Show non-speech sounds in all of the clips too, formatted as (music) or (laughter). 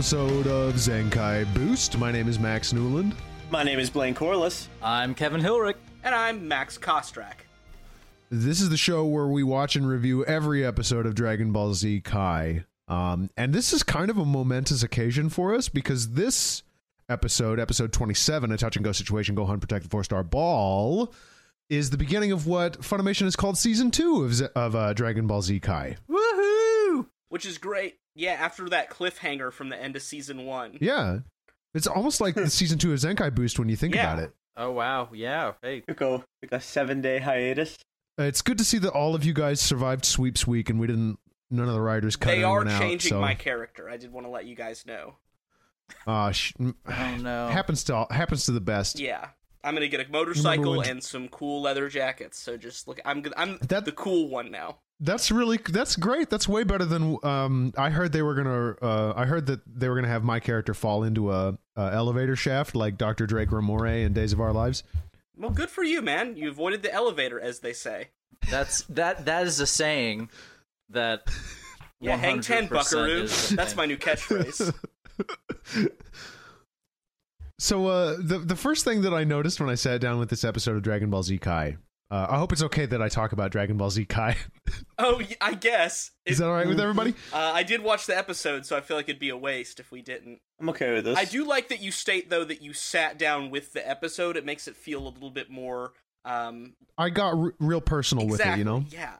Episode of Zenkai Boost. My name is Max Newland. My name is Blaine Corliss. I'm Kevin Hilrich. And I'm Max Kostrak. This is the show where we watch and review every episode of Dragon Ball Z Kai. Um, and this is kind of a momentous occasion for us because this episode, episode 27, A Touch and Go Situation, Gohan, Protect the Four Star Ball, is the beginning of what Funimation has called season two of, Z- of uh, Dragon Ball Z Kai. Woohoo! Which is great. Yeah, after that cliffhanger from the end of season one. Yeah. It's almost like (laughs) the season two of Zenkai Boost when you think Yeah. about it. Oh wow, yeah. Hey, Took a, took a seven day hiatus. Uh, It's good to see that all of you guys survived sweeps week and we didn't, none of the writers cut They are anyone out. changing so, my character. I did want to let you guys know. uh, sh- oh no. happens to all, happens to the best. Yeah. I'm gonna get a motorcycle when- and some cool leather jackets. So just look, I'm I'm That- the cool one now. That's really that's great. That's way better than um I heard they were going to uh I heard that they were going to have my character fall into a, a elevator shaft like Dr. Drake Ramoray in Days of Our Lives. Well, good for you, man. You avoided the elevator, as they say. That's that. That is a saying that. (laughs) Yeah, hang ten, Buckaroo. That's my new catchphrase. (laughs) So uh the the first thing that I noticed when I sat down with this episode of Dragon Ball Z Kai. Uh, I hope it's okay that I talk about Dragon Ball Z Kai. (laughs) oh, I guess. Is It- that all right with everybody? uh, I did watch the episode, so I feel like it'd be a waste if we didn't. I'm okay with this. I do like that you state though that you sat down with the episode. It makes it feel a little bit more um I got r- real personal with it, you know. Yeah.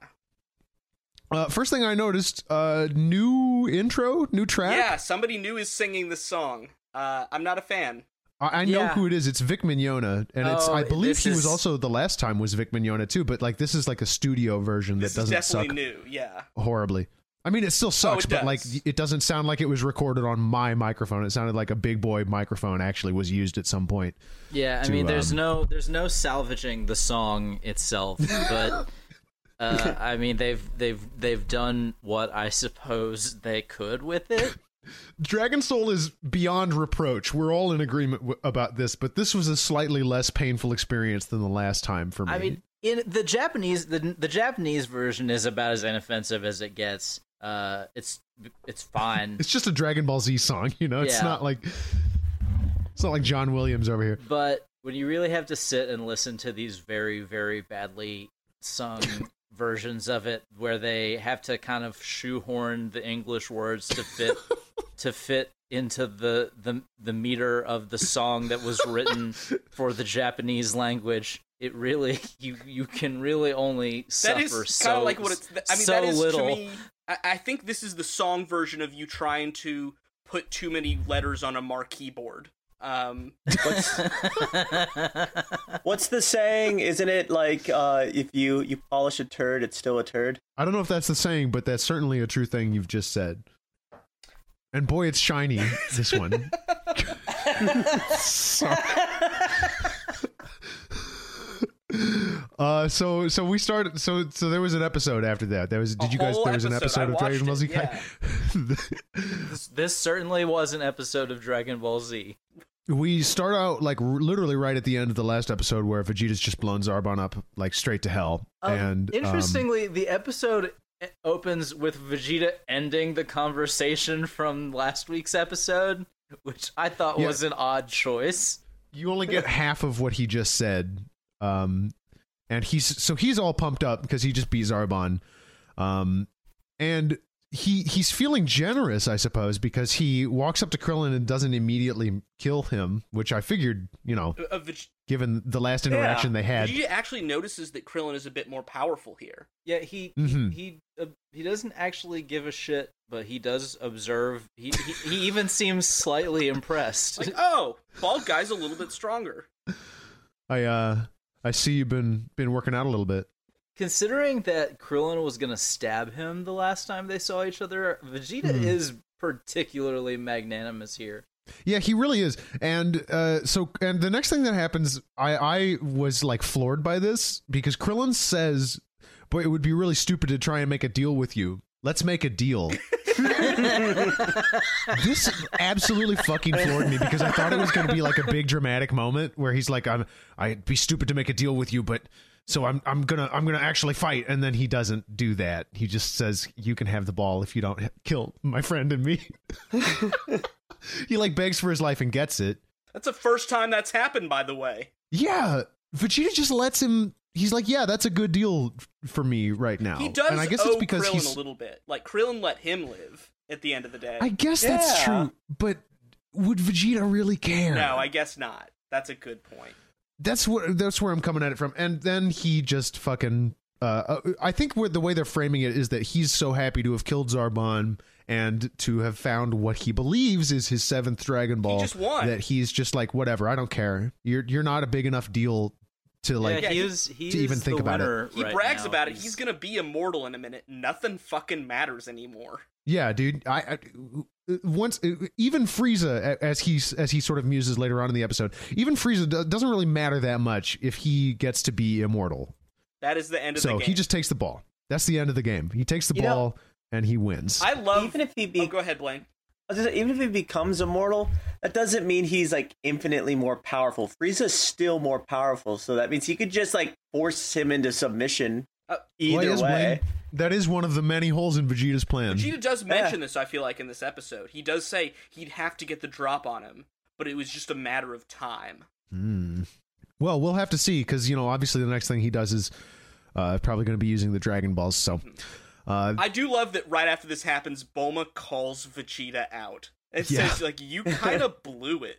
Uh, first thing I noticed, uh, new intro, new track. Yeah, somebody new is singing this song. Uh I'm not a fan. I, I know Yeah. who it is. It's Vic Mignogna, and it's Oh, I believe this he was also the last time was Vic Mignogna too. But like this is like a studio version This that is doesn't definitely suck new. Yeah. horribly. I mean, it still sucks, it but like it doesn't sound like it was recorded on my microphone. It sounded like a big boy microphone actually was used at some point. Yeah, I to, mean, there's um, no, there's no salvaging the song itself, but. Uh, (laughs) I mean, they've they've they've done what I suppose they could with it. Dragon Soul is beyond reproach. We're all in agreement w- about this, but this was a slightly less painful experience than the last time for me. I mean, in the Japanese, the the Japanese version is about as inoffensive as it gets. Uh, it's it's fine. it's just a Dragon Ball Z song, you know. It's Yeah. not like it's not like John Williams over here. But when you really have to sit and listen to these very, very badly sung versions of it, where they have to kind of shoehorn the English words to fit (laughs) to fit into the the the meter of the song that was written (laughs) for the Japanese language, it really (laughs) you you can really only That suffer so like what it's I mean so that is little. to me I, I think this is the song version of you trying to put too many letters on a marquee board. Um (laughs) What's the saying? Isn't it like uh, if you you polish a turd, it's still a turd? I don't know if that's the saying, but that's certainly a true thing you've just said. And boy, it's shiny. This one. (laughs) so, (laughs) uh, so so we started. So so there was an episode after that. There was. Did A you guys? There was an episode. episode I of Dragon Ball Z. it, Kai. this, this certainly was an episode of Dragon Ball Z. we start out like r- literally right at the end of the last episode where Vegeta's just blown Zarbon up like straight to hell. Um, and um, interestingly, the episode opens with Vegeta ending the conversation from last week's episode, which I thought Yeah. was an odd choice. you only get (laughs) half of what he just said. Um, and he's so he's all pumped up because he just beat Zarbon. Um, and he he's feeling generous, I suppose, because he walks up to Krillin and doesn't immediately kill him, which I figured, you know, Uh, Veg- given the last interaction they had. Vegeta actually notices that Krillin is a bit more powerful here. Yeah, he Mhm. he he, uh, he doesn't actually give a shit, but he does observe. He he, he even (laughs) seems slightly impressed. Like, oh, bald guy's a little bit stronger. I uh I see you've been been working out a little bit. Considering that Krillin was gonna stab him the last time they saw each other, Vegeta Hmm. is particularly magnanimous here. Yeah, he really is. And uh so and the next thing that happens, I I was like floored by this because Krillin says, "Boy, it would be really stupid to try and make a deal with you. Let's make a deal." (laughs) this absolutely fucking floored me because I thought it was going to be like a big dramatic moment where he's like, "I'm I'd be stupid to make a deal with you, but so I'm I'm gonna I'm gonna actually fight." And then he doesn't do that. He just says, "You can have the ball if you don't kill my friend and me." (laughs) he like begs for his life and gets it. That's the first time that's happened, by the way. Yeah, Vegeta just lets him. He's like, "Yeah, that's a good deal for me right now." He does and I guess it's because Krillin he's a little bit. Like Krillin let him live at the end of the day. I guess that's true, but would Vegeta really care? No, I guess not. That's a good point. That's what that's where I'm coming at it from. And then he just fucking. Uh, uh, I think where the way they're framing it is that he's so happy to have killed Zarbon and to have found what he believes is his seventh Dragon Ball. just won. That he's just like, whatever, I don't care. You're you're not a big enough deal to like. yeah, he he- is. He to is even think the about it. winner He right brags now. about it. He's gonna be immortal in a minute. Nothing fucking matters anymore. Yeah, dude. I, I once even Frieza, as he as he sort of muses later on in the episode, even Frieza doesn't really matter that much if he gets to be immortal. That is the end of the game. So he just takes the ball. That's the end of the game. He takes the You know- ball and he wins. I love. Even if he be- oh, go ahead, Blaine. I was gonna say, even if he becomes immortal, that doesn't mean he's like infinitely more powerful. Frieza's still more powerful, so that means he could just like force him into submission Uh, either Well, way. Blaine, that is one of the many holes in Vegeta's plan. Vegeta does mention this. I feel like in this episode, he does say he'd have to get the drop on him, but it was just a matter of time. Hmm. Well, we'll have to see because you know obviously the next thing he does is uh, probably going to be using the Dragon Balls. So. Uh, I do love that right after this happens, Bulma calls Vegeta out. and Yeah. says like you (laughs) kind of blew it.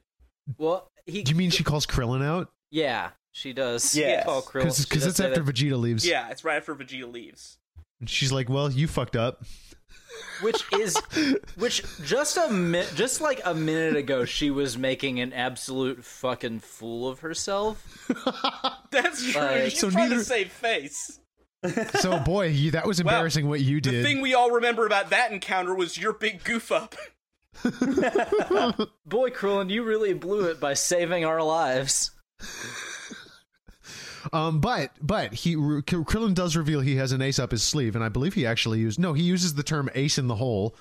Well, he. do you mean she calls Krillin out? Yeah, she does. Yes. Call Krillin. Because it's after that- Vegeta leaves. Yeah, it's right after Vegeta leaves. And She's like, "Well, you fucked up." which is which just a mi- just like a minute ago she was making an absolute fucking fool of herself (laughs) That's true. Like- She's So trying neither- to save face. So, boy, you, that was embarrassing what you did. The thing we all remember about that encounter was your big goof up. (laughs) boy krillin you really blew it by saving our lives (laughs) Um, but but he Krillin does reveal he has an ace up his sleeve, and I believe he actually used no, he uses the term ace in the hole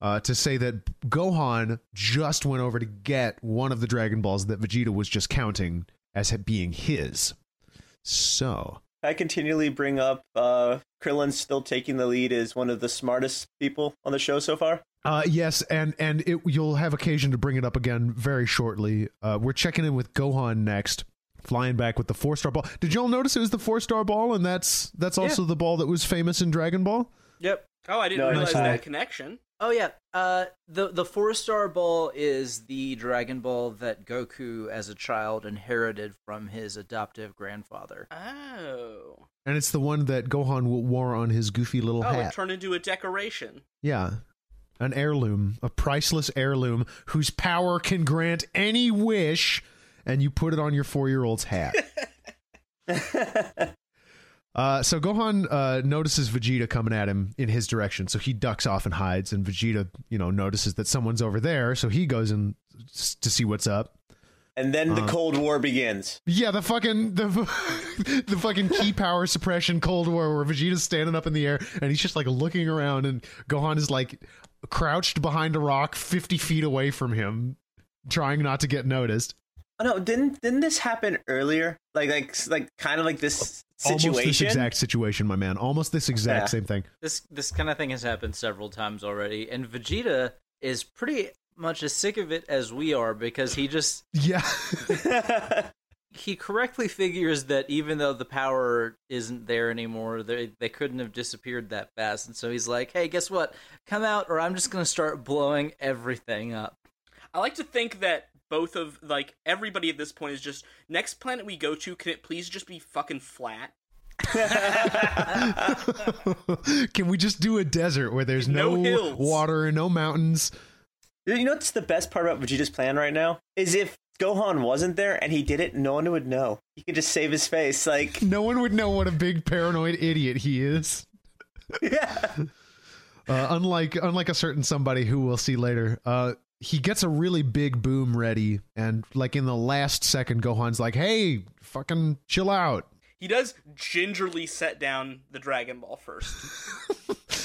uh, to say that Gohan just went over to get one of the Dragon Balls that Vegeta was just counting as being his. So I continually bring up uh, Krillin still taking the lead as one of the smartest people on the show so far. Uh, yes, and and it, you'll have occasion to bring it up again very shortly. Uh, we're checking in with Gohan next, flying back with the four star ball. Did y'all notice it was the four star ball, and that's that's also the ball that was famous in Dragon Ball? yep Oh, I didn't No, realize that connection. oh yeah uh the the four star ball is the dragon ball that goku as a child inherited from his adoptive grandfather Oh. And it's the one that Gohan wore on his goofy little Oh, it hat. turned into a decoration. yeah, an heirloom, a priceless heirloom whose power can grant any wish, and you put it on your four year old's hat. (laughs) Uh, so Gohan uh, notices Vegeta coming at him in his direction, so he ducks off and hides. And Vegeta, you know, notices that someone's over there, so he goes in to see what's up. And then the Uh-huh. Cold War begins. Yeah, the fucking the (laughs) the fucking ki power suppression Cold War where Vegeta's standing up in the air and he's just like looking around, and Gohan is like crouched behind a rock, fifty feet away from him, trying not to get noticed. Oh no, didn't didn't this happen earlier? Like like like kind of like this situation. Almost this exact situation, my man. Almost this exact Yeah. same thing. this this kind of thing has happened several times already and vegeta is pretty much as sick of it as we are because he just Yeah. (laughs) he correctly figures that even though the power isn't there anymore, they they couldn't have disappeared that fast, and so he's like, "Hey, guess what? Come out, or I'm just gonna start blowing everything up." I like to think that both of like everybody at this point is just next planet we go to. Can it please just be fucking flat? (laughs) Can we just do a desert where there's no, No water and no mountains? You know what's the best part about Vegeta's plan right now? Is if Gohan wasn't there and he did it, no one would know. He could just save his face. Like, (laughs) No one would know what a big paranoid idiot he is. (laughs) yeah. Uh, unlike unlike a certain somebody who we'll see later. Uh, he gets a really big boom ready, and like in the last second, Gohan's like, "Hey, fucking chill out," He does gingerly set down the Dragon Ball first.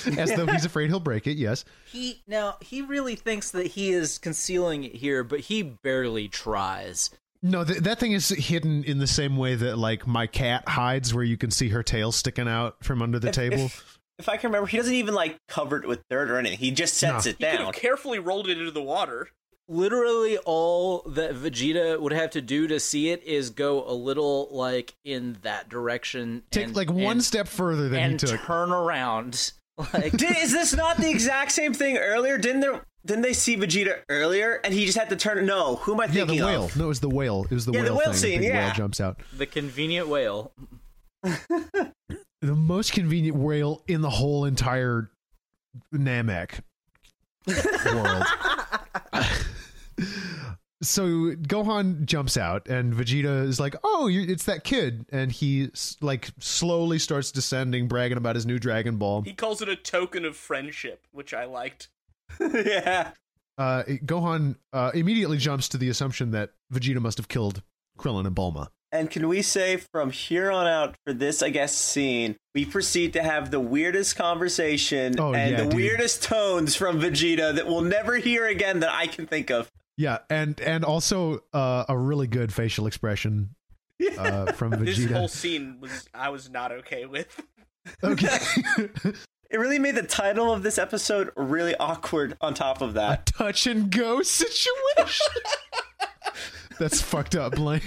(laughs) as though he's afraid he'll break it. Yes. He now he really thinks that he is concealing it here, but he barely tries. No, th- that thing is hidden in the same way that like my cat hides, where you can see her tail sticking out from under the If- (laughs) table. If, if I can remember, he doesn't even like cover it with dirt or anything. He just sets No. it He could down. have carefully rolled it into the water. Literally, all that Vegeta would have to do to see it is go a little like in that direction. Take and- like one and- step further than and he took. turn around. (laughs) Like Did, is this not the exact same thing earlier? Didn't there? Didn't they see Vegeta earlier and he just had to turn? No, who am I yeah, thinking the whale. of? No, it was the whale. It was the Yeah, whale the whale thing. scene, the yeah. whale jumps out. the convenient whale. (laughs) The most convenient whale in the whole entire Namek world. (laughs) so Gohan jumps out, and Vegeta is like, "Oh, you it's that kid," and he like slowly starts descending, bragging about his new Dragon Ball. He calls it a token of friendship, which I liked. yeah. (laughs) Uh, Gohan uh, immediately jumps to the assumption that Vegeta must have killed Krillin and Bulma. And can we say from here on out for this, I guess, scene, we proceed to have the weirdest conversation Oh, and yeah, the dude. weirdest tones from Vegeta that we'll never hear again that I can think of. Yeah, and and also uh, a really good facial expression (laughs) uh, from Vegeta. This whole scene was I was not okay with. Okay. (laughs) It really made the title of this episode really awkward on top of a that. touch and go situation. (laughs) That's fucked up, Blaine.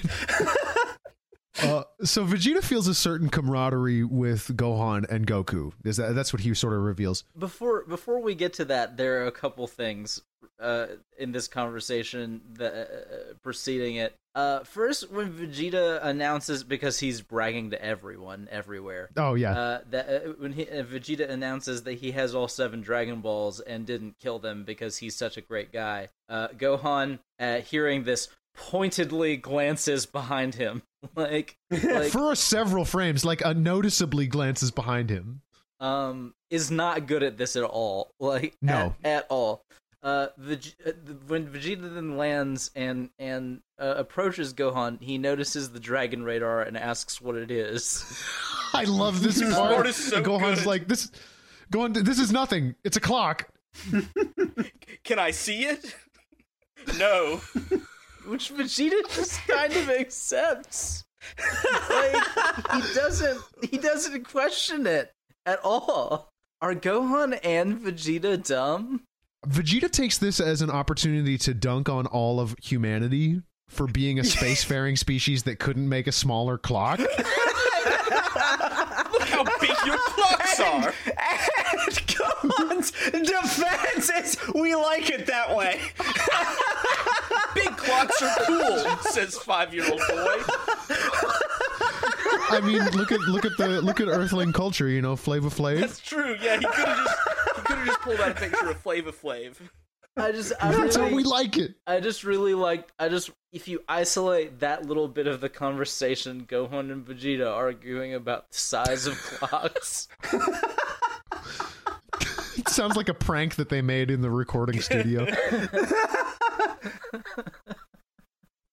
Uh, so Vegeta feels a certain camaraderie with Gohan and Goku. Is that that's what he sort of reveals? Before before we get to that, there are a couple things uh, in this conversation that uh, preceding it. Uh, first, when Vegeta announces because he's bragging to everyone everywhere. Oh yeah, Uh, that uh, when he, uh, Vegeta announces that he has all seven Dragon Balls and didn't kill them because he's such a great guy, uh, Gohan, uh, hearing this, pointedly glances behind him, (laughs) like, like for several frames, like uh, noticeably glances behind him. um, is not good at this at all. (laughs) Like, No. at, at all. Uh, the, uh, when Vegeta then lands and and uh, approaches Gohan, he notices the Dragon Radar and asks what it is. (laughs) I love this This part. part is so Gohan's good. like this. Gohan, this is nothing. It's a clock. Can I see it? No. Which Vegeta just (laughs) kind of accepts. like he doesn't he doesn't question it at all. Are Gohan and Vegeta dumb? Vegeta takes this as an opportunity to dunk on all of humanity for being a (laughs) spacefaring species that couldn't make a smaller clock. (laughs) Look how big your clocks are. And Gohan's defense is we like it that way. (laughs) Big clocks are cool, says five-year-old boy. I mean, look at look at the look at Earthling culture. You know, Flavor Flav. That's true. Yeah, he could have just he could have just pulled out a picture of Flavor Flav. I just I That's how we like it. I just really like I just if you isolate that little bit of the conversation, Gohan and Vegeta arguing about the size of clocks. (laughs) (laughs) Sounds like a prank that they made in the recording studio. (laughs)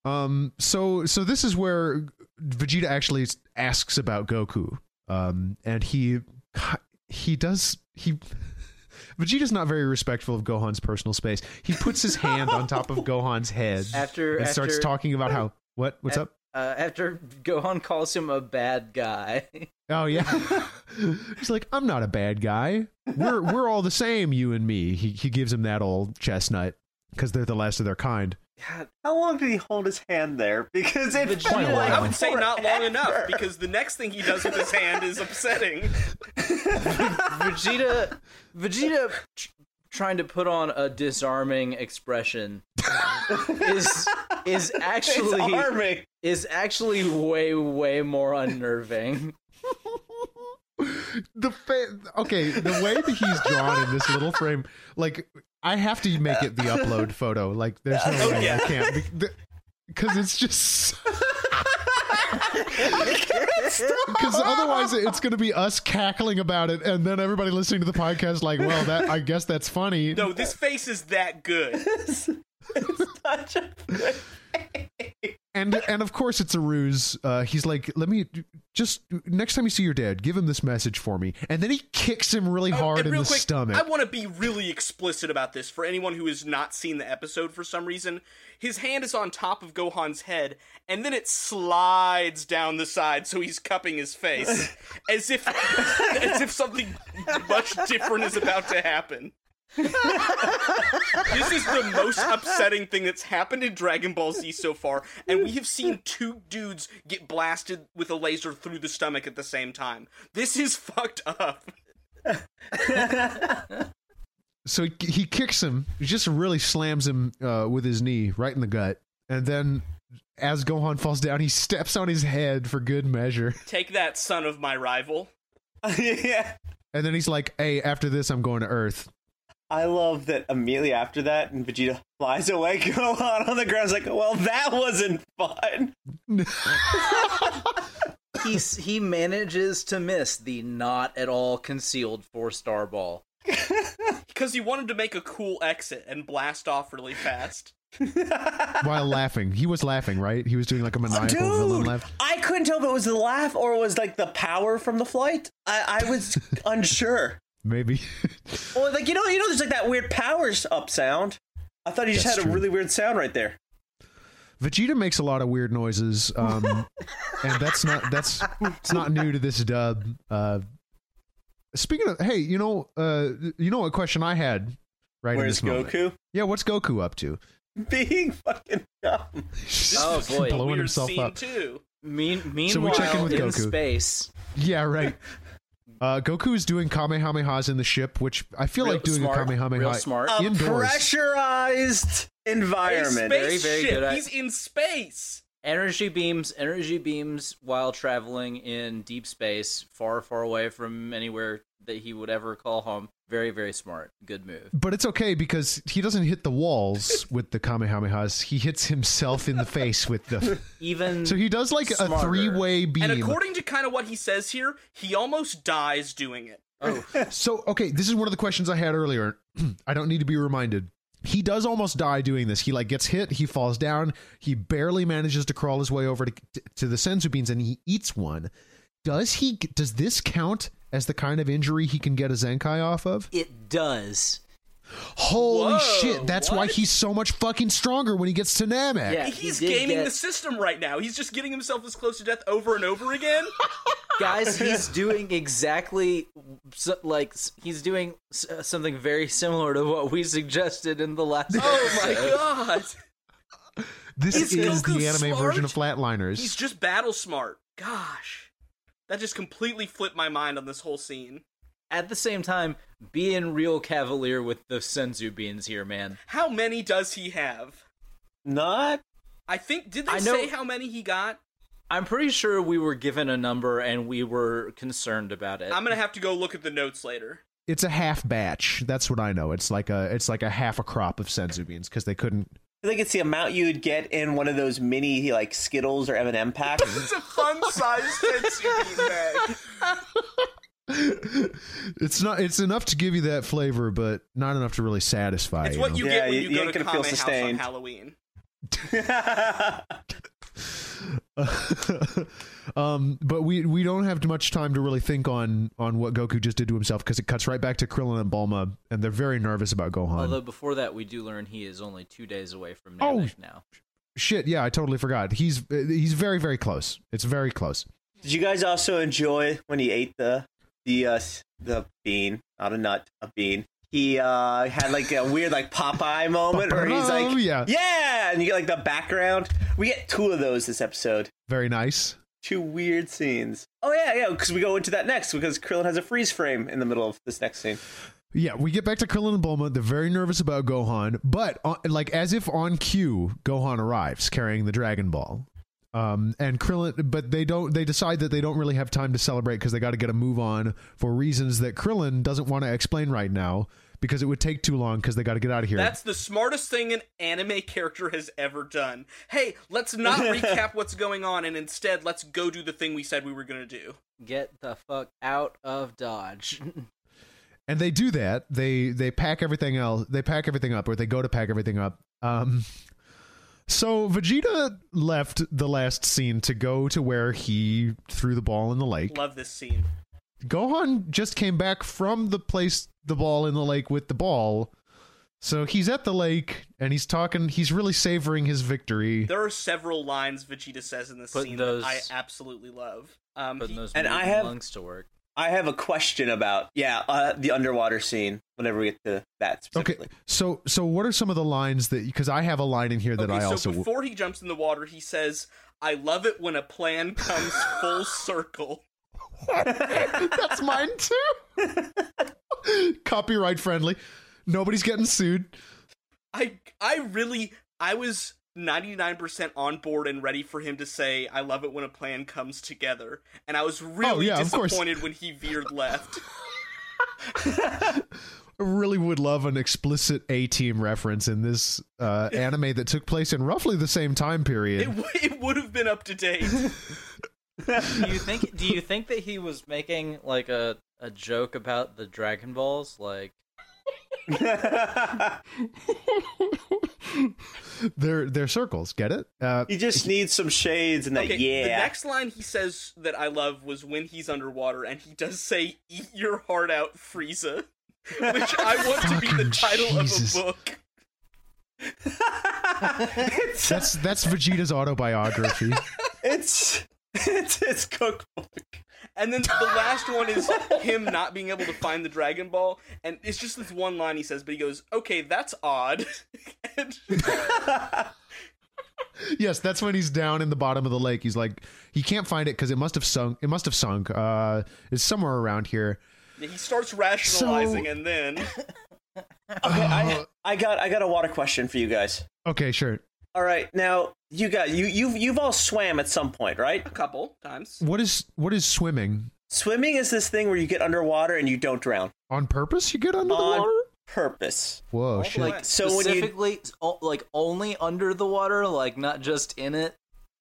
um. So so this is where Vegeta actually asks about Goku. Um. And he he does he. (laughs) Vegeta's not very respectful of Gohan's personal space. He puts his hand on top of Gohan's head After and starts talking about how what what's up. Uh, after Gohan calls him a bad guy. (laughs) Oh yeah. (laughs) He's like, I'm not a bad guy. We're we're all the same, you and me. He he gives him that old chestnut because they're the last of their kind. God, how long did he hold his hand there? Because it Vegeta- Quite a like I would say not long enough because the next thing he does with his hand is upsetting. (laughs) Vegeta, Vegeta tr- trying to put on a disarming expression is is actually it's arming. Is actually way way more unnerving. the fa- okay, the way that he's drawn in this little frame, like I have to make it the upload photo. Like, there's no Oh, way yeah. I can't because it's just because (laughs) otherwise it's going to be us cackling about it, and then everybody listening to the podcast like, well, that I guess that's funny. No, this face is that good. (laughs) it's such a and and of course it's a ruse. Uh, he's like, let me just next time you see your dad, give him this message for me, and then he kicks him really Oh, hard in the quick, stomach. I want to be really explicit about this for anyone who has not seen the episode for some reason. His hand is on top of Gohan's head, and then it slides down the side, so he's cupping his face, (laughs) as if (laughs) as if something much different is about to happen. (laughs) this is the most upsetting thing that's happened in Dragon Ball Z so far, and we have seen two dudes get blasted with a laser through the stomach at the same time. This is fucked up. (laughs) so he, he kicks him, he just really slams him uh, with his knee right in the gut, and then as Gohan falls down, he steps on his head for good measure, (laughs) Take that, son of my rival. yeah. and then he's like, "Hey, after this, I'm going to Earth." I love that immediately after that, and Vegeta flies away, (laughs) Gohan on the ground. is like, well, that wasn't fun. (laughs) He's he manages to miss the not at all concealed four star ball. (laughs) Because he wanted to make a cool exit and blast off really fast. while laughing. He was laughing, right? He was doing like a maniacal villain laugh. I couldn't tell if it was the laugh or it was like the power from the flight. I, I was unsure. Maybe. (laughs) Well, like you know, you know, there's like that weird powers up sound. I thought he just That's had true. a really weird sound right there. Vegeta makes a lot of weird noises, um, (laughs) and that's not that's it's not new to this dub. Uh, speaking of, hey, you know, uh, you know what question I had right in Where's this moment? Yeah, what's Goku up to? Being fucking dumb. (laughs) Oh, boy. blowing weird himself scene up. too. Mean, meanwhile, check in with in Goku. space, Yeah, right. Uh, Goku's doing Kamehamehas in the ship, which I feel real like doing smart, a Kamehameha real smart. A indoors. pressurized A environment. Very, spaceship. very good at- He's in space. energy beams, energy beams while traveling in deep space, far, far away from anywhere that he would ever call home. Very, very smart. Good move. But it's okay because he doesn't hit the walls (laughs) with the Kamehamehas. He hits himself in the face with the. (laughs) Even So he does like a three-way beam. And according to kind of what he says here, he almost dies doing it. oh, (laughs) So, okay, this is one of the questions I had earlier. (clears throat) I don't need to be reminded. He does almost die doing this. He like gets hit, he falls down, he barely manages to crawl his way over to, to the senzu beans and he eats one. Does he does this count as the kind of injury he can get a Zenkai off of? it does. Holy Whoa, shit, that's why he's so much fucking stronger when he gets to Namek. Yeah, He's did gaming get- the system right now. He's just getting himself as close to death over and over again. (laughs) Guys, he's doing exactly so, like he's doing uh, something very similar to what we suggested in the last. oh my god. This Is is the anime smart? version of Flatliners. He's just battle smart. Gosh. That just completely flipped my mind on this whole scene. At the same time, being real cavalier with the senzu beans here, man. How many does he have? Not. I think did they I know- say how many he got? I'm pretty sure we were given a number and we were concerned about it. I'm gonna have to go look at the notes later. it's a half batch. That's what I know. It's like a it's like a half a crop of senzu beans because they couldn't I think it's the amount you would get in one of those mini like Skittles or M&M packs. (laughs) It's a fun size Senzu bean bag. it's not it's enough to give you that flavor but not enough to really satisfy It's what you Yeah, get when you- you, you go ain't to gonna feel Kame House on sustained. Halloween. (laughs) (laughs) (laughs) um but we we don't have much time to really think on on what goku just did to himself because it cuts right back to krillin and bulma and they're very nervous about gohan Although before that, we do learn he is only two days away from Oh. Now. shit yeah i totally forgot he's he's very very close it's very close Did you guys also enjoy when he ate the the uh, the bean, not a nut, a bean? He uh, had like a weird like Popeye moment where he's like, yeah. yeah, and you get like the background. We get two of those this episode. Very nice. Two weird scenes. Oh yeah, yeah, because we go into that next because Krillin has a freeze frame in the middle of this next scene. Yeah, we get back to Krillin and Bulma. They're very nervous about Gohan, but uh, like as if on cue, Gohan arrives carrying the Dragon Ball. Um, and Krillin, but they don't. They decide that they don't really have time to celebrate because they got to get a move on for reasons that Krillin doesn't want to explain right now because it would take too long because they got to get out of here. That's the smartest thing an anime character has ever done. Hey, let's not (laughs) recap what's going on and instead let's go do the thing we said we were going to do. Get the fuck out of Dodge. (laughs) and they do that. They they pack everything else. They pack everything up, or they go to pack everything up. Um, so Vegeta left the last scene to go to where he threw the ball in the lake. Love this scene. Gohan just came back from the place the ball in the lake with the ball. So he's at the lake and he's talking he's really savoring his victory. There are several lines Vegeta says in this Putting scene those- that I absolutely love. Um, Putting he- those and I have- lungs to work. I have a question about yeah uh, the underwater scene. Whenever we get to that Okay. So so what are some of the lines that because I have a line in here that okay, I so also before he jumps in the water, he says, "I love it when a plan comes full circle." (laughs) That's mine too. (laughs) Copyright friendly. Nobody's getting sued. I I really I was 99% on board and ready for him to say I love it when a plan comes together and I was oh, really Oh, yeah, of disappointed when he veered left. (laughs) I really would love an explicit A team reference in this uh, (laughs) anime that took place in roughly the same time period. It, w- it would have been up to date. (laughs) do you think do you think that he was making like a a joke about the Dragon Balls like (laughs) they're they're circles. Get it? Uh, he just needs some shades and that Okay, yeah. the next line he says that I love was when he's underwater and he does say eat your heart out Frieza, which I want to be the title Jesus. of a book. it's, that's that's Vegeta's autobiography. it's it's his cookbook. And then the last one is him not being able to find the Dragon Ball, and it's just this one line he says, but he goes, "Okay, that's odd." (laughs) and yes, that's when he's down in the bottom of the lake. He's like he can't find it because it must have sunk. It must have sunk. Uh, it's somewhere around here. He starts rationalizing, So- and then (laughs) Okay, I I got I got a water question for you guys. Okay, sure. All right, now you got you you've you've all swam at some point, right? a couple times. What is what is swimming Swimming is this thing where you get underwater and you don't drown on purpose? You get under the on water. purpose. Whoa, shit. like So when you- specifically like only under the water like not just in it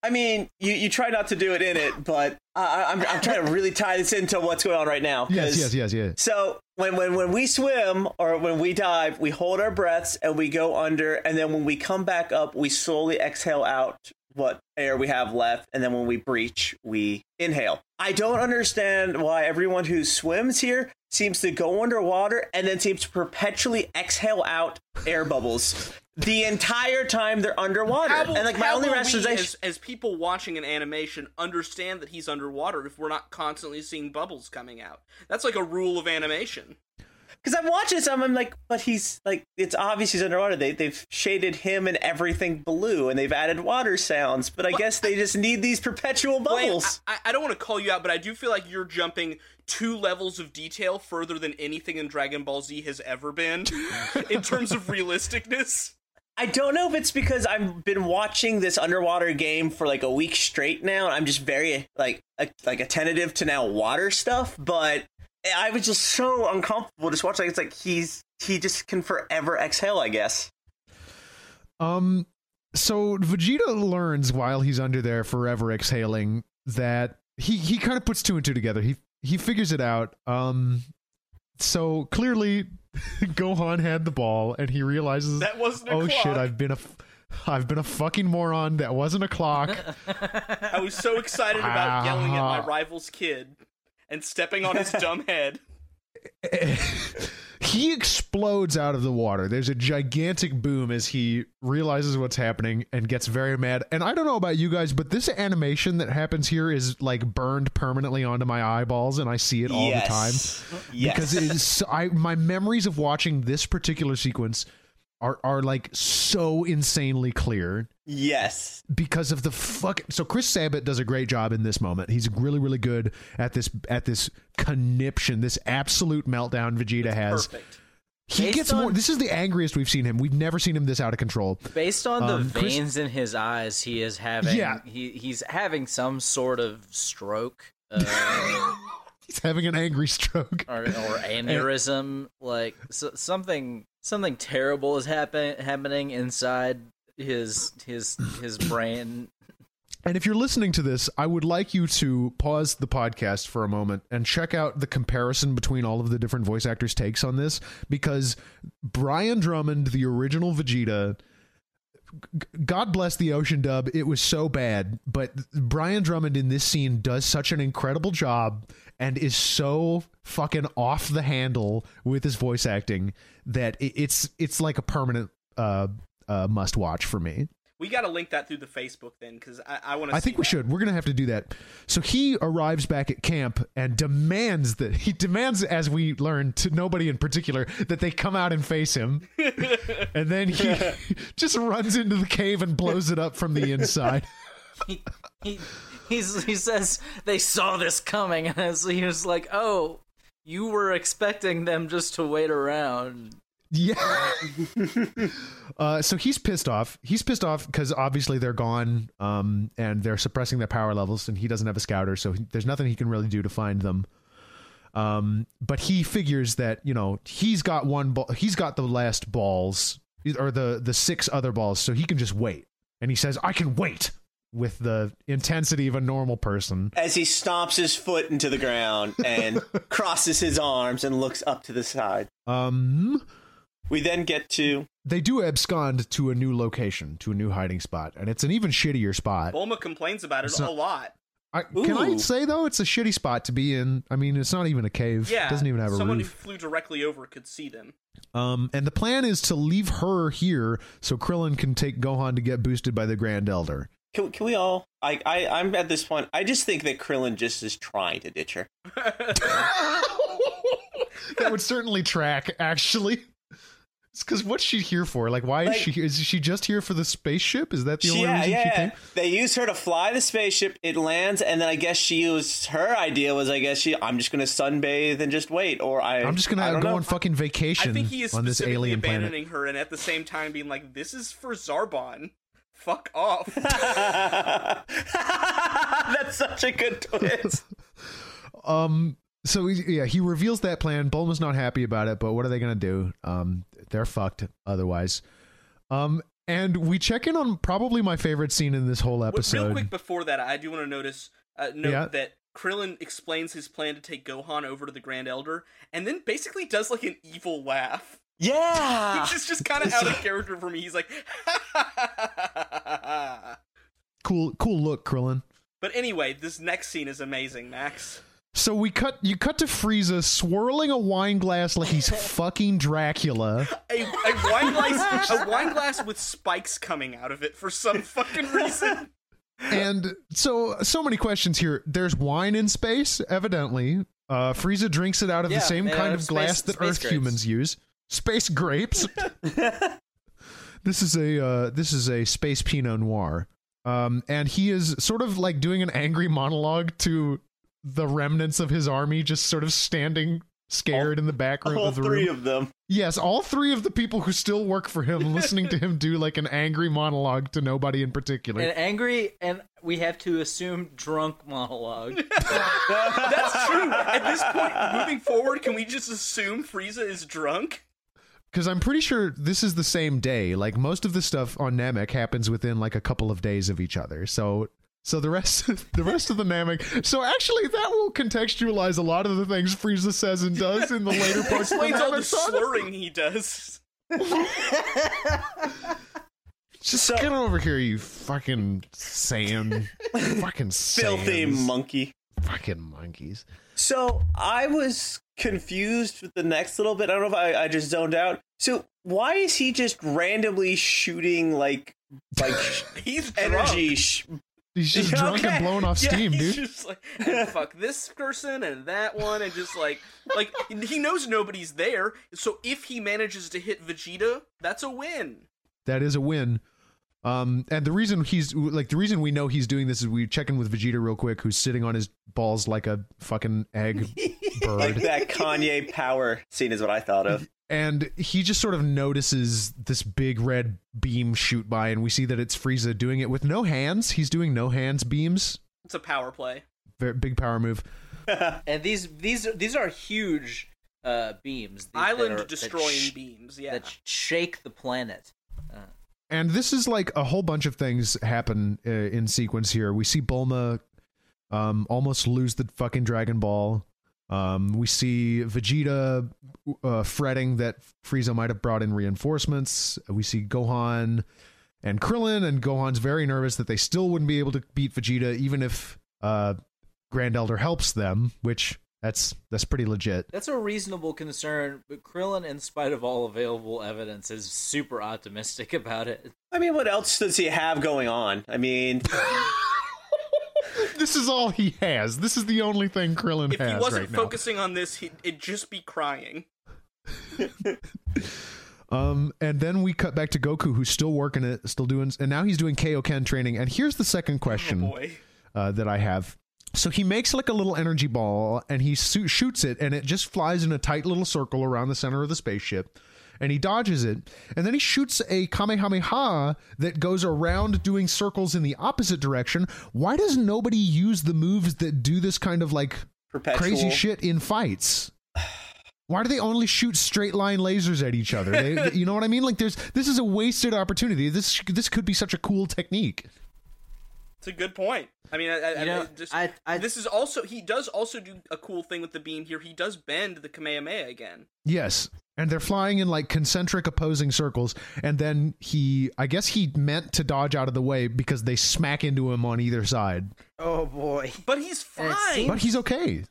I mean, you, you try not to do it in it, but I, I'm I'm trying to really tie this into what's going on right now. yes, yes, yes, yes. So when, when when we swim or when we dive, we hold our breaths and we go under, and then when we come back up, we slowly exhale out what air we have left, and then when we breach, we inhale. I don't understand why everyone who swims here seems to go underwater and then seems to perpetually exhale out air bubbles the entire time they're underwater. How and like my only rationalization. as, as people watching an animation, understand that he's underwater if we're not constantly seeing bubbles coming out? That's like a rule of animation. Because I'm watching some, I'm, like, but he's like, it's obvious he's underwater. They they've shaded him and everything blue, and they've added water sounds. But I guess they just need these perpetual Blaine, bubbles. I, I don't want to call you out, but I do feel like you're jumping two levels of detail further than anything in Dragon Ball Z has ever been (laughs) in terms of realisticness. I don't know if it's because I've been watching this underwater game for like a week straight now, I'm just very like a, like attentive to now water stuff. But I was just so uncomfortable just watching. It's like he's he just can forever exhale. I guess. Um, so Vegeta learns while he's under there, forever exhaling, that he he kind of puts two and two together. He he figures it out. Um, so clearly, (laughs) Gohan had the ball, and he realizes That wasn't a oh clock. shit, I've been a f- I've been a fucking moron. That wasn't a clock. I was so excited about yelling at my (laughs) rival's kid and stepping on his (laughs) dumb head. (laughs) he explodes out of the water. There's a gigantic boom as he realizes what's happening and gets very mad. And I don't know about you guys, but this animation that happens here is like burned permanently onto my eyeballs, and I see it all the time Yes. because it is. I my memories of watching this particular sequence are are like so insanely clear yes. because of the fuck. So Chris Sabat does a great job in this moment. He's really really good at this at this conniption, this absolute meltdown Vegeta has. Perfect. He Based gets more. This is the angriest we've seen him. We've never seen him this out of control. Based on the Um, Chris- veins in his eyes, he is having Yeah. he he's having some sort of stroke uh, (laughs) He's having an angry stroke. or, or (laughs) aneurysm. Like so, something something terrible is happen, happening inside his his his brain. And if you're listening to this, I would like you to pause the podcast for a moment and check out the comparison between all of the different voice actors' takes on this because Brian Drummond, the original Vegeta, God bless the ocean dub, it was so bad, but Brian Drummond in this scene does such an incredible job and is so fucking off the handle with his voice acting that it, it's it's like a permanent uh, uh, must watch for me. We got to link that through the Facebook then, because I, I want to. I think we should. We're gonna have to do that. So he arrives back at camp and demands that he demands, as we learn, to nobody in particular, that they come out and face him. (laughs) and then he (laughs) just runs into the cave and blows it up from the inside. (laughs) He, he he's he says they saw this coming, (laughs) and as he was like, "Oh, you were expecting them just to wait around." Yeah. (laughs) uh, so he's pissed off. He's pissed off because obviously they're gone, um, and they're suppressing their power levels, and he doesn't have a scouter, so he, there's nothing he can really do to find them. Um, but he figures that you know he's got one ball. He's got the last balls, or the the six other balls, so he can just wait. And he says, "I can wait." With the intensity of a normal person. As he stomps his foot into the ground and (laughs) crosses his arms and looks up to the side. Um, We then get to they do abscond to a new location, to a new hiding spot, and it's an even shittier spot. Bulma complains about it It's a lot. I, can I say though, it's a shitty spot to be in. I mean, it's not even a cave. Yeah, it doesn't even have a someone roof. who flew directly over could see them. Um, and the plan is to leave her here so Krillin can take Gohan to get boosted by the Grand Elder. Can, can we all I, I I'm at this point I just think that Krillin just is trying to ditch her. (laughs) that would certainly track, actually. It's because what's she here for? Like, why Like- is she? Is she just here for the spaceship? Is that the only yeah, reason yeah. she came? They use her to fly the spaceship. It lands, and then I guess she used her idea was I guess she I'm just gonna sunbathe and just wait, or I I'm just gonna don't go know. on fucking vacation I think he is on this specifically alien planet. abandoning her, and at the same time being like, "This is for Zarbon. Fuck off." (laughs) (laughs) That's such a good twist. Um. So yeah, he reveals that plan. Bulma's not happy about it, but what are they gonna do? Um, they're fucked otherwise. Um, and we check in on probably my favorite scene in this whole episode. Real quick before that, I do want to notice uh, note Yeah. that Krillin explains his plan to take Gohan over to the Grand Elder, and then basically does like an evil laugh, Yeah. which is just kind of (laughs) out of character for me. He's like, (laughs) Cool, cool look, Krillin. but anyway, this next scene is amazing, Max. So we cut. You cut to Frieza swirling a wine glass like he's (laughs) fucking Dracula. A, a wine glass, a wine glass with spikes coming out of it for some fucking reason. and so so many questions here. There's wine in space, evidently. Uh, Frieza drinks it out of Yeah, the same kind of of glass that Earth grapes. humans use. Space grapes. (laughs) this is a uh, this is a space Pinot Noir, um, and he is sort of like doing an angry monologue to the remnants of his army, just sort of standing scared in the back room All of the three room. of them. Yes, all three of the people who still work for him, (laughs) listening to him do like an angry monologue to nobody in particular. An angry and we have to assume drunk monologue. (laughs) That's true. At this point, moving forward, can we just assume Frieza is drunk? Because I'm pretty sure this is the same day. Like most of the stuff on Namek happens within like a couple of days of each other. So so the rest (laughs) the rest of the Namek. So actually that will contextualize a lot of the things Frieza says and does in the later (laughs) parts Explains all the slurring he does. (laughs) Just So- get over here, you fucking sand, fucking Filthy monkey. fucking monkeys. So I was confused with the next little bit. I don't know if I, I just zoned out. So why is he just randomly shooting like like (laughs) He's energy? drunk. Sh- He's just drunk okay. and blown off Yeah, steam, he's dude. Just like, (laughs) and fuck this person and that one, and just like, like he knows nobody's there. So if he manages to hit Vegeta, that's a win. That is a win. Um, and the reason he's like the reason we know he's doing this is we check in with Vegeta real quick, who's sitting on his balls like a fucking egg (laughs) bird. like (laughs) that Kanye power scene is what I thought of. and he just sort of notices this big red beam shoot by, and we see that it's Frieza doing it with no hands. He's doing no hands beams. It's a power play. Very big power move. (laughs) And these these these are huge uh, beams. These Island are- destroying sh- beams. Yeah. that shake the planet. And this is like a whole bunch of things happen uh, in sequence here. We see Bulma um, almost lose the fucking Dragon Ball. Um, we see Vegeta uh, fretting that Frieza might have brought in reinforcements. We see Gohan and Krillin, and Gohan's very nervous that they still wouldn't be able to beat Vegeta, even if uh, Grand Elder helps them. Which that's that's pretty legit. That's a reasonable concern, but Krillin, in spite of all available evidence, is super optimistic about it. I mean, what else does he have going on? I mean, (laughs) This is all he has. This is the only thing Krillin if has If he wasn't right now. focusing on this, he'd, it'd just be crying. (laughs) Um, and then we cut back to Goku, who's still working it, still doing, and now he's doing Kaioken training. And here's the second Oh question boy. uh, that I have. So he makes like a little energy ball, and he su- shoots it, and it just flies in a tight little circle around the center of the spaceship. And he dodges it, and then he shoots a Kamehameha that goes around doing circles in the opposite direction. Why does nobody use the moves that do this kind of like perpetual. crazy shit in fights. Why do they only shoot straight line lasers at each other? They, (laughs) you know what I mean? Like, there's this is a wasted opportunity. This this could be such a cool technique. It's a good point. I mean, I, I, You know, I just, I- I- this is also he does also do a cool thing with the beam here. He does bend the Kamehameha again. Yes, and they're flying in like concentric opposing circles, and then he, I guess he meant to dodge out of the way because they smack into him on either side, Oh boy! But he's fine. seems- but he's okay.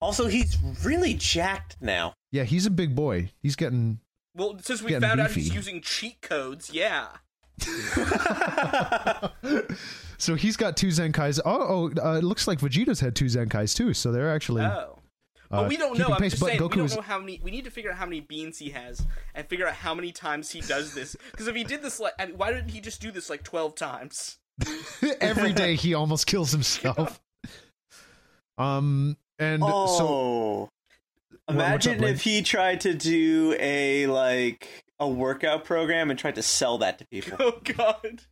Also, he's really jacked now. Yeah, he's a big boy. He's getting well, since we Getting found out he's using cheat codes, yeah. (laughs) so he's got two Zenkais. Oh, oh, uh, it looks like Vegeta's had two Zenkais too. So they're actually Oh. But uh, we don't know. I'm pace, just but saying we don't is- know how many. We need to figure out how many beans he has and figure out how many times he does this. Because if he did this like, I mean, why didn't he just do this like twelve times? (laughs) every day he almost kills himself. (laughs) Um and so oh, what's imagine up, if he tried to do a like a workout program and tried to sell that to people. (laughs) Oh God!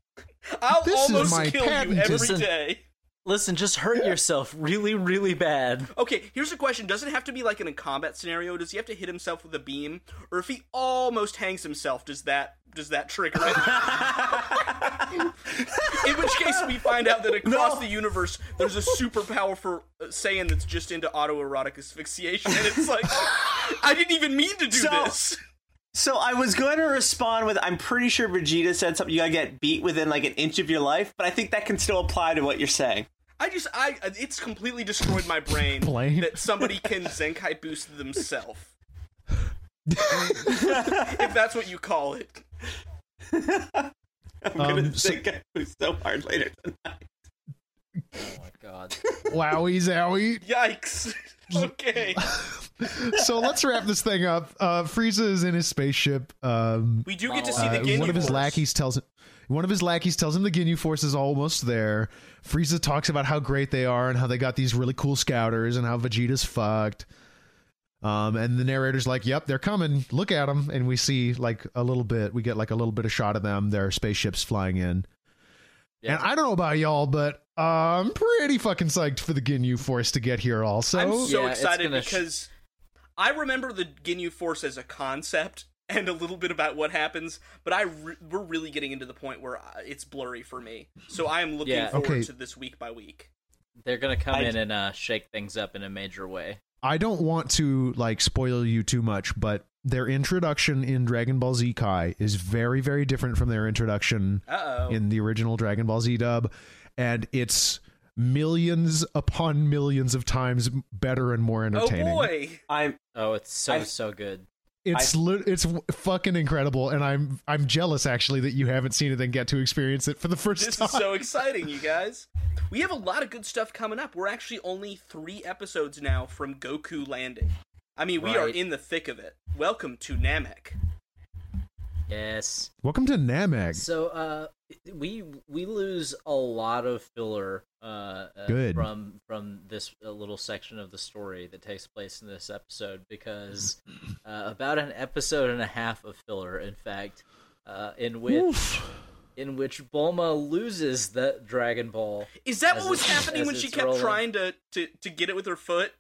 I'll This is almost my kill you patent. every Listen. day. Listen, just hurt yourself really, really bad. Okay, here's a question: Does it have to be like in a combat scenario? Does he have to hit himself with a beam, or if he almost hangs himself, does that does that trigger it? (laughs) in which case, we find out that across No. the universe, there's a super powerful uh, Saiyan that's just into autoerotic asphyxiation, and it's like, I didn't even mean to do So- this. So I was going to respond with, I'm pretty sure Vegeta said something. You gotta get beat within like an inch of your life, but I think that can still apply to what you're saying. I just, I, it's completely destroyed my brain Blaine? that somebody can (laughs) Zenkai boost themselves. (laughs) if that's what you call it. (laughs) I'm gonna Um, so- think I so hard later tonight. Oh my god! wowie zowie. Yikes. Okay. (laughs) So let's wrap this thing up. Uh Frieza is in his spaceship. Um We do get to see uh, the Ginyu one of his lackeys tells him one of his lackeys tells him the Ginyu Force is almost there. Frieza talks about how great they are and how they got these really cool scouters and how Vegeta's fucked. Um, and the narrator's like, "Yep, they're coming. Look at them." And we see like a little bit. We get like a little bit of shot of them. Their spaceships flying in. Yeah. And I don't know about y'all, but uh, I'm pretty fucking psyched for the Ginyu Force to get here. Also, I'm so Yeah, excited gonna sh- because I remember the Ginyu Force as a concept (laughs) and a little bit about what happens, but I re- we're really getting into the point where uh, it's blurry for me. So I am looking Yeah. forward Okay. to this week by week. They're gonna come I- in and uh, shake things up in a major way. I don't want to like spoil you too much, but their introduction in Dragon Ball Z Kai is very, very different from their introduction Uh oh. in the original Dragon Ball Z dub, and it's millions upon millions of times better and more entertaining. Oh entertaining. boy. I'm Oh, it's so I- so good. It's li- it's fucking incredible, and I'm I'm jealous actually that you haven't seen it and get to experience it for the first This time. is so (laughs) exciting, you guys. We have a lot of good stuff coming up. We're actually only three episodes now from Goku landing. I mean, we are in the thick of it. Welcome to Namek. Yes. Welcome to Namek. So uh we we lose a lot of filler uh, uh Good. from from this uh, little section of the story that takes place in this episode because (clears throat) uh, about an episode and a half of filler in fact uh in which Oof. in which Bulma loses the Dragon Ball Is that what was it's- happening when she kept rolling. trying to, to, to get it with her foot?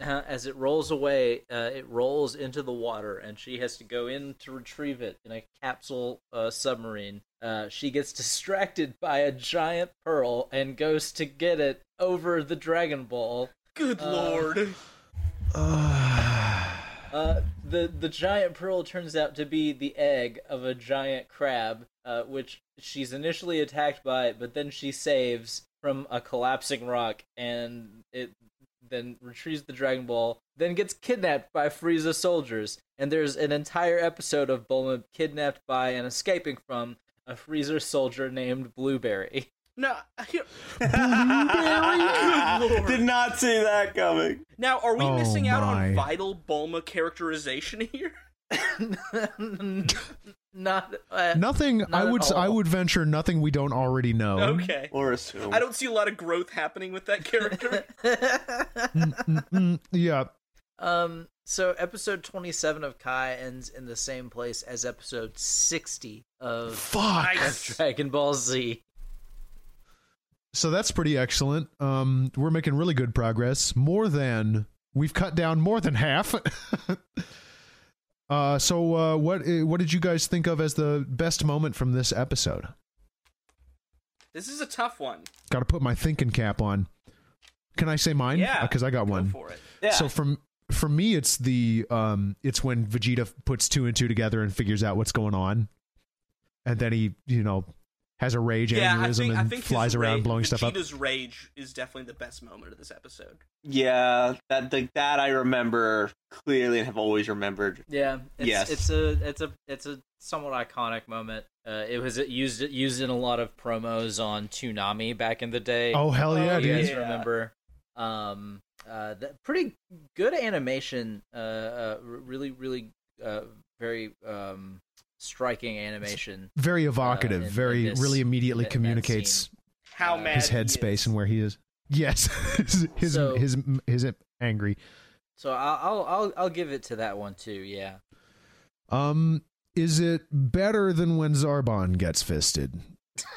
Uh, as it rolls away, uh, it rolls into the water, and she has to go in to retrieve it in a capsule uh, submarine. Uh, she gets (laughs) distracted by a giant pearl and goes to get it over the Dragon Ball. Good Uh, lord. (sighs) Uh, the the giant pearl turns out to be the egg of a giant crab, uh, which she's initially attacked by, but then she saves from a collapsing rock, and it then retrieves the Dragon Ball, then gets kidnapped by Frieza soldiers, and there's an entire episode of Bulma kidnapped by and escaping from a Frieza soldier named Blueberry. (laughs) No, (laughs) here- did not see that coming. now are we Oh missing out my. on vital Bulma characterization here? (laughs) Not uh, nothing. Not I would s- I all. would venture nothing we don't already know. Okay. Or assume. I don't see a lot of growth happening with that character. (laughs) Yeah. Um, so episode 27 of Kai ends in the same place as episode 60 of Fuck. Nice. Dragon Ball Z. So that's pretty excellent. Um, we're making really good progress. More than we've cut down more than half. (laughs) uh, so uh, what uh, what did you guys think of as the best moment from this episode? This is a tough one. Got to put my thinking cap on. Can I say mine? Yeah, because I got Go one. for it. Yeah. So from for me, it's the um, it's when Vegeta puts two and two together and figures out what's going on, and then he you know has a rage Yeah, I aneurysm think, I and think flies around rage, blowing stuff up. Vegeta's rage is definitely the best moment of this episode. yeah, that the, that I remember clearly and have always remembered. Yeah, it's, Yes. it's a it's a it's a somewhat iconic moment. Uh, it was used used in a lot of promos on Toonami back in the day. Oh hell yeah, Oh, you dude! guys Yeah. remember? Um, uh, that pretty good animation. Uh, uh really, really, uh, very um striking animation. Very evocative. in- in very this- really immediately in communicates. How Uh, mad his headspace is. and where he is. Yes, (laughs) his his, So- his his angry. So I'll, I'll I'll I'll give it to that one too. Yeah. Um, is it better than when Zarbon gets fisted? (sighs)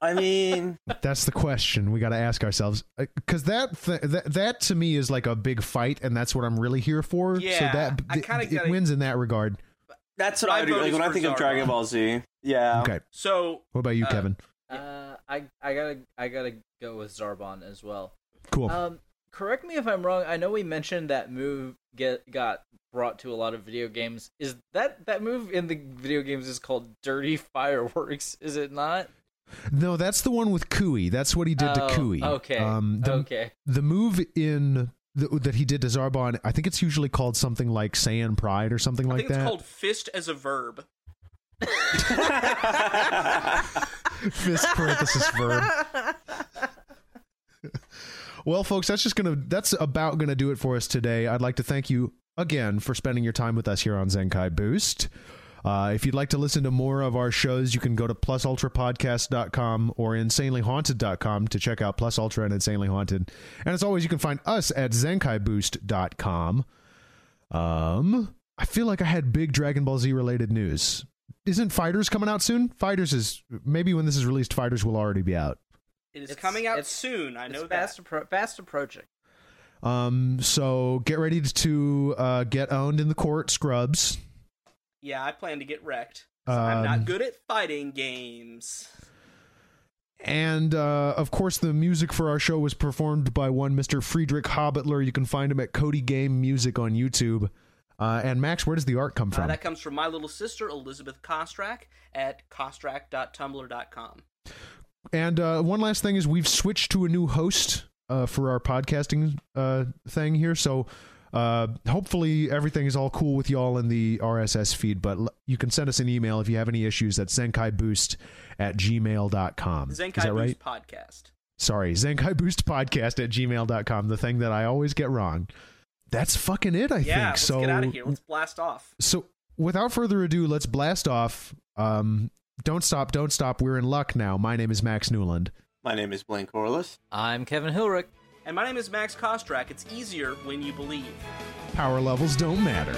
I mean, That's the question we got to ask ourselves. Because that, th- that that to me is like a big fight, and that's what I'm really here for. so Yeah, that I kinda it gotta- wins in that regard. That's what My I do. vote Like when I for think of Dragon Ball Z. Yeah. Okay, So what about you, Uh, Kevin? Uh, I I gotta I gotta go with Zarbon as well. Cool. Um, correct me if I'm wrong. I know we mentioned that move get got brought to a lot of video games. Is that that move in the video games is called Dirty (laughs) Fireworks? Is it not? no, that's the one with Kui. That's what he did Oh, to Kui. Okay. Um, the, okay. the move in that he did to Zarbon, I think it's usually called something like Saiyan Pride or something I like think it's that. called fist as a verb. (laughs) Fist parenthesis verb. well, folks, that's just gonna that's about gonna do it for us today. I'd like to thank you again for spending your time with us here on Zenkai Boost. Uh, if you'd like to listen to more of our shows, you can go to plusultrapodcast.com or insanelyhaunted.com to check out Plus Ultra and Insanely Haunted. And as always, you can find us at zenkaiboost.com. Um, I feel like I had big Dragon Ball Z related news. Isn't Fighters coming out soon? Fighters is maybe when this is released, Fighters will already be out. It is It's- coming out it's- soon. I know it's that. fast, appro- fast approaching. Um, so get ready to uh, get owned in the court, Scrubs. Yeah, I plan to get wrecked. 'cause I'm Um, not good at fighting games. And uh, of course, the music for our show was performed by one Mr. Friedrich Hobbitler. You can find him at Cody Game Music on YouTube. Uh, and Max, where does the art come Uh, from? that comes from my little sister Elizabeth Kostrak at kostrak.tumblr.com. and uh, one last thing is we've switched to a new host uh, for our podcasting uh, thing here. So uh, hopefully everything is all cool with y'all in the RSS feed. But l- you can send us an email if you have any issues at zenkaiBoost at gmail.com. is Zenkai that Boost right? podcast. Sorry, Zenkai Boost Podcast at gmail.com. The thing that I always get wrong. That's fucking it, I yeah, think. let's so get out of here. Let's blast off. so without further ado, let's blast off. Um, don't stop, don't stop. We're in luck now. My name is Max Newland. My name is Blaine Corliss. I'm Kevin Hilrich. And my name is Max Kostrak. It's easier when you believe. Power levels don't matter.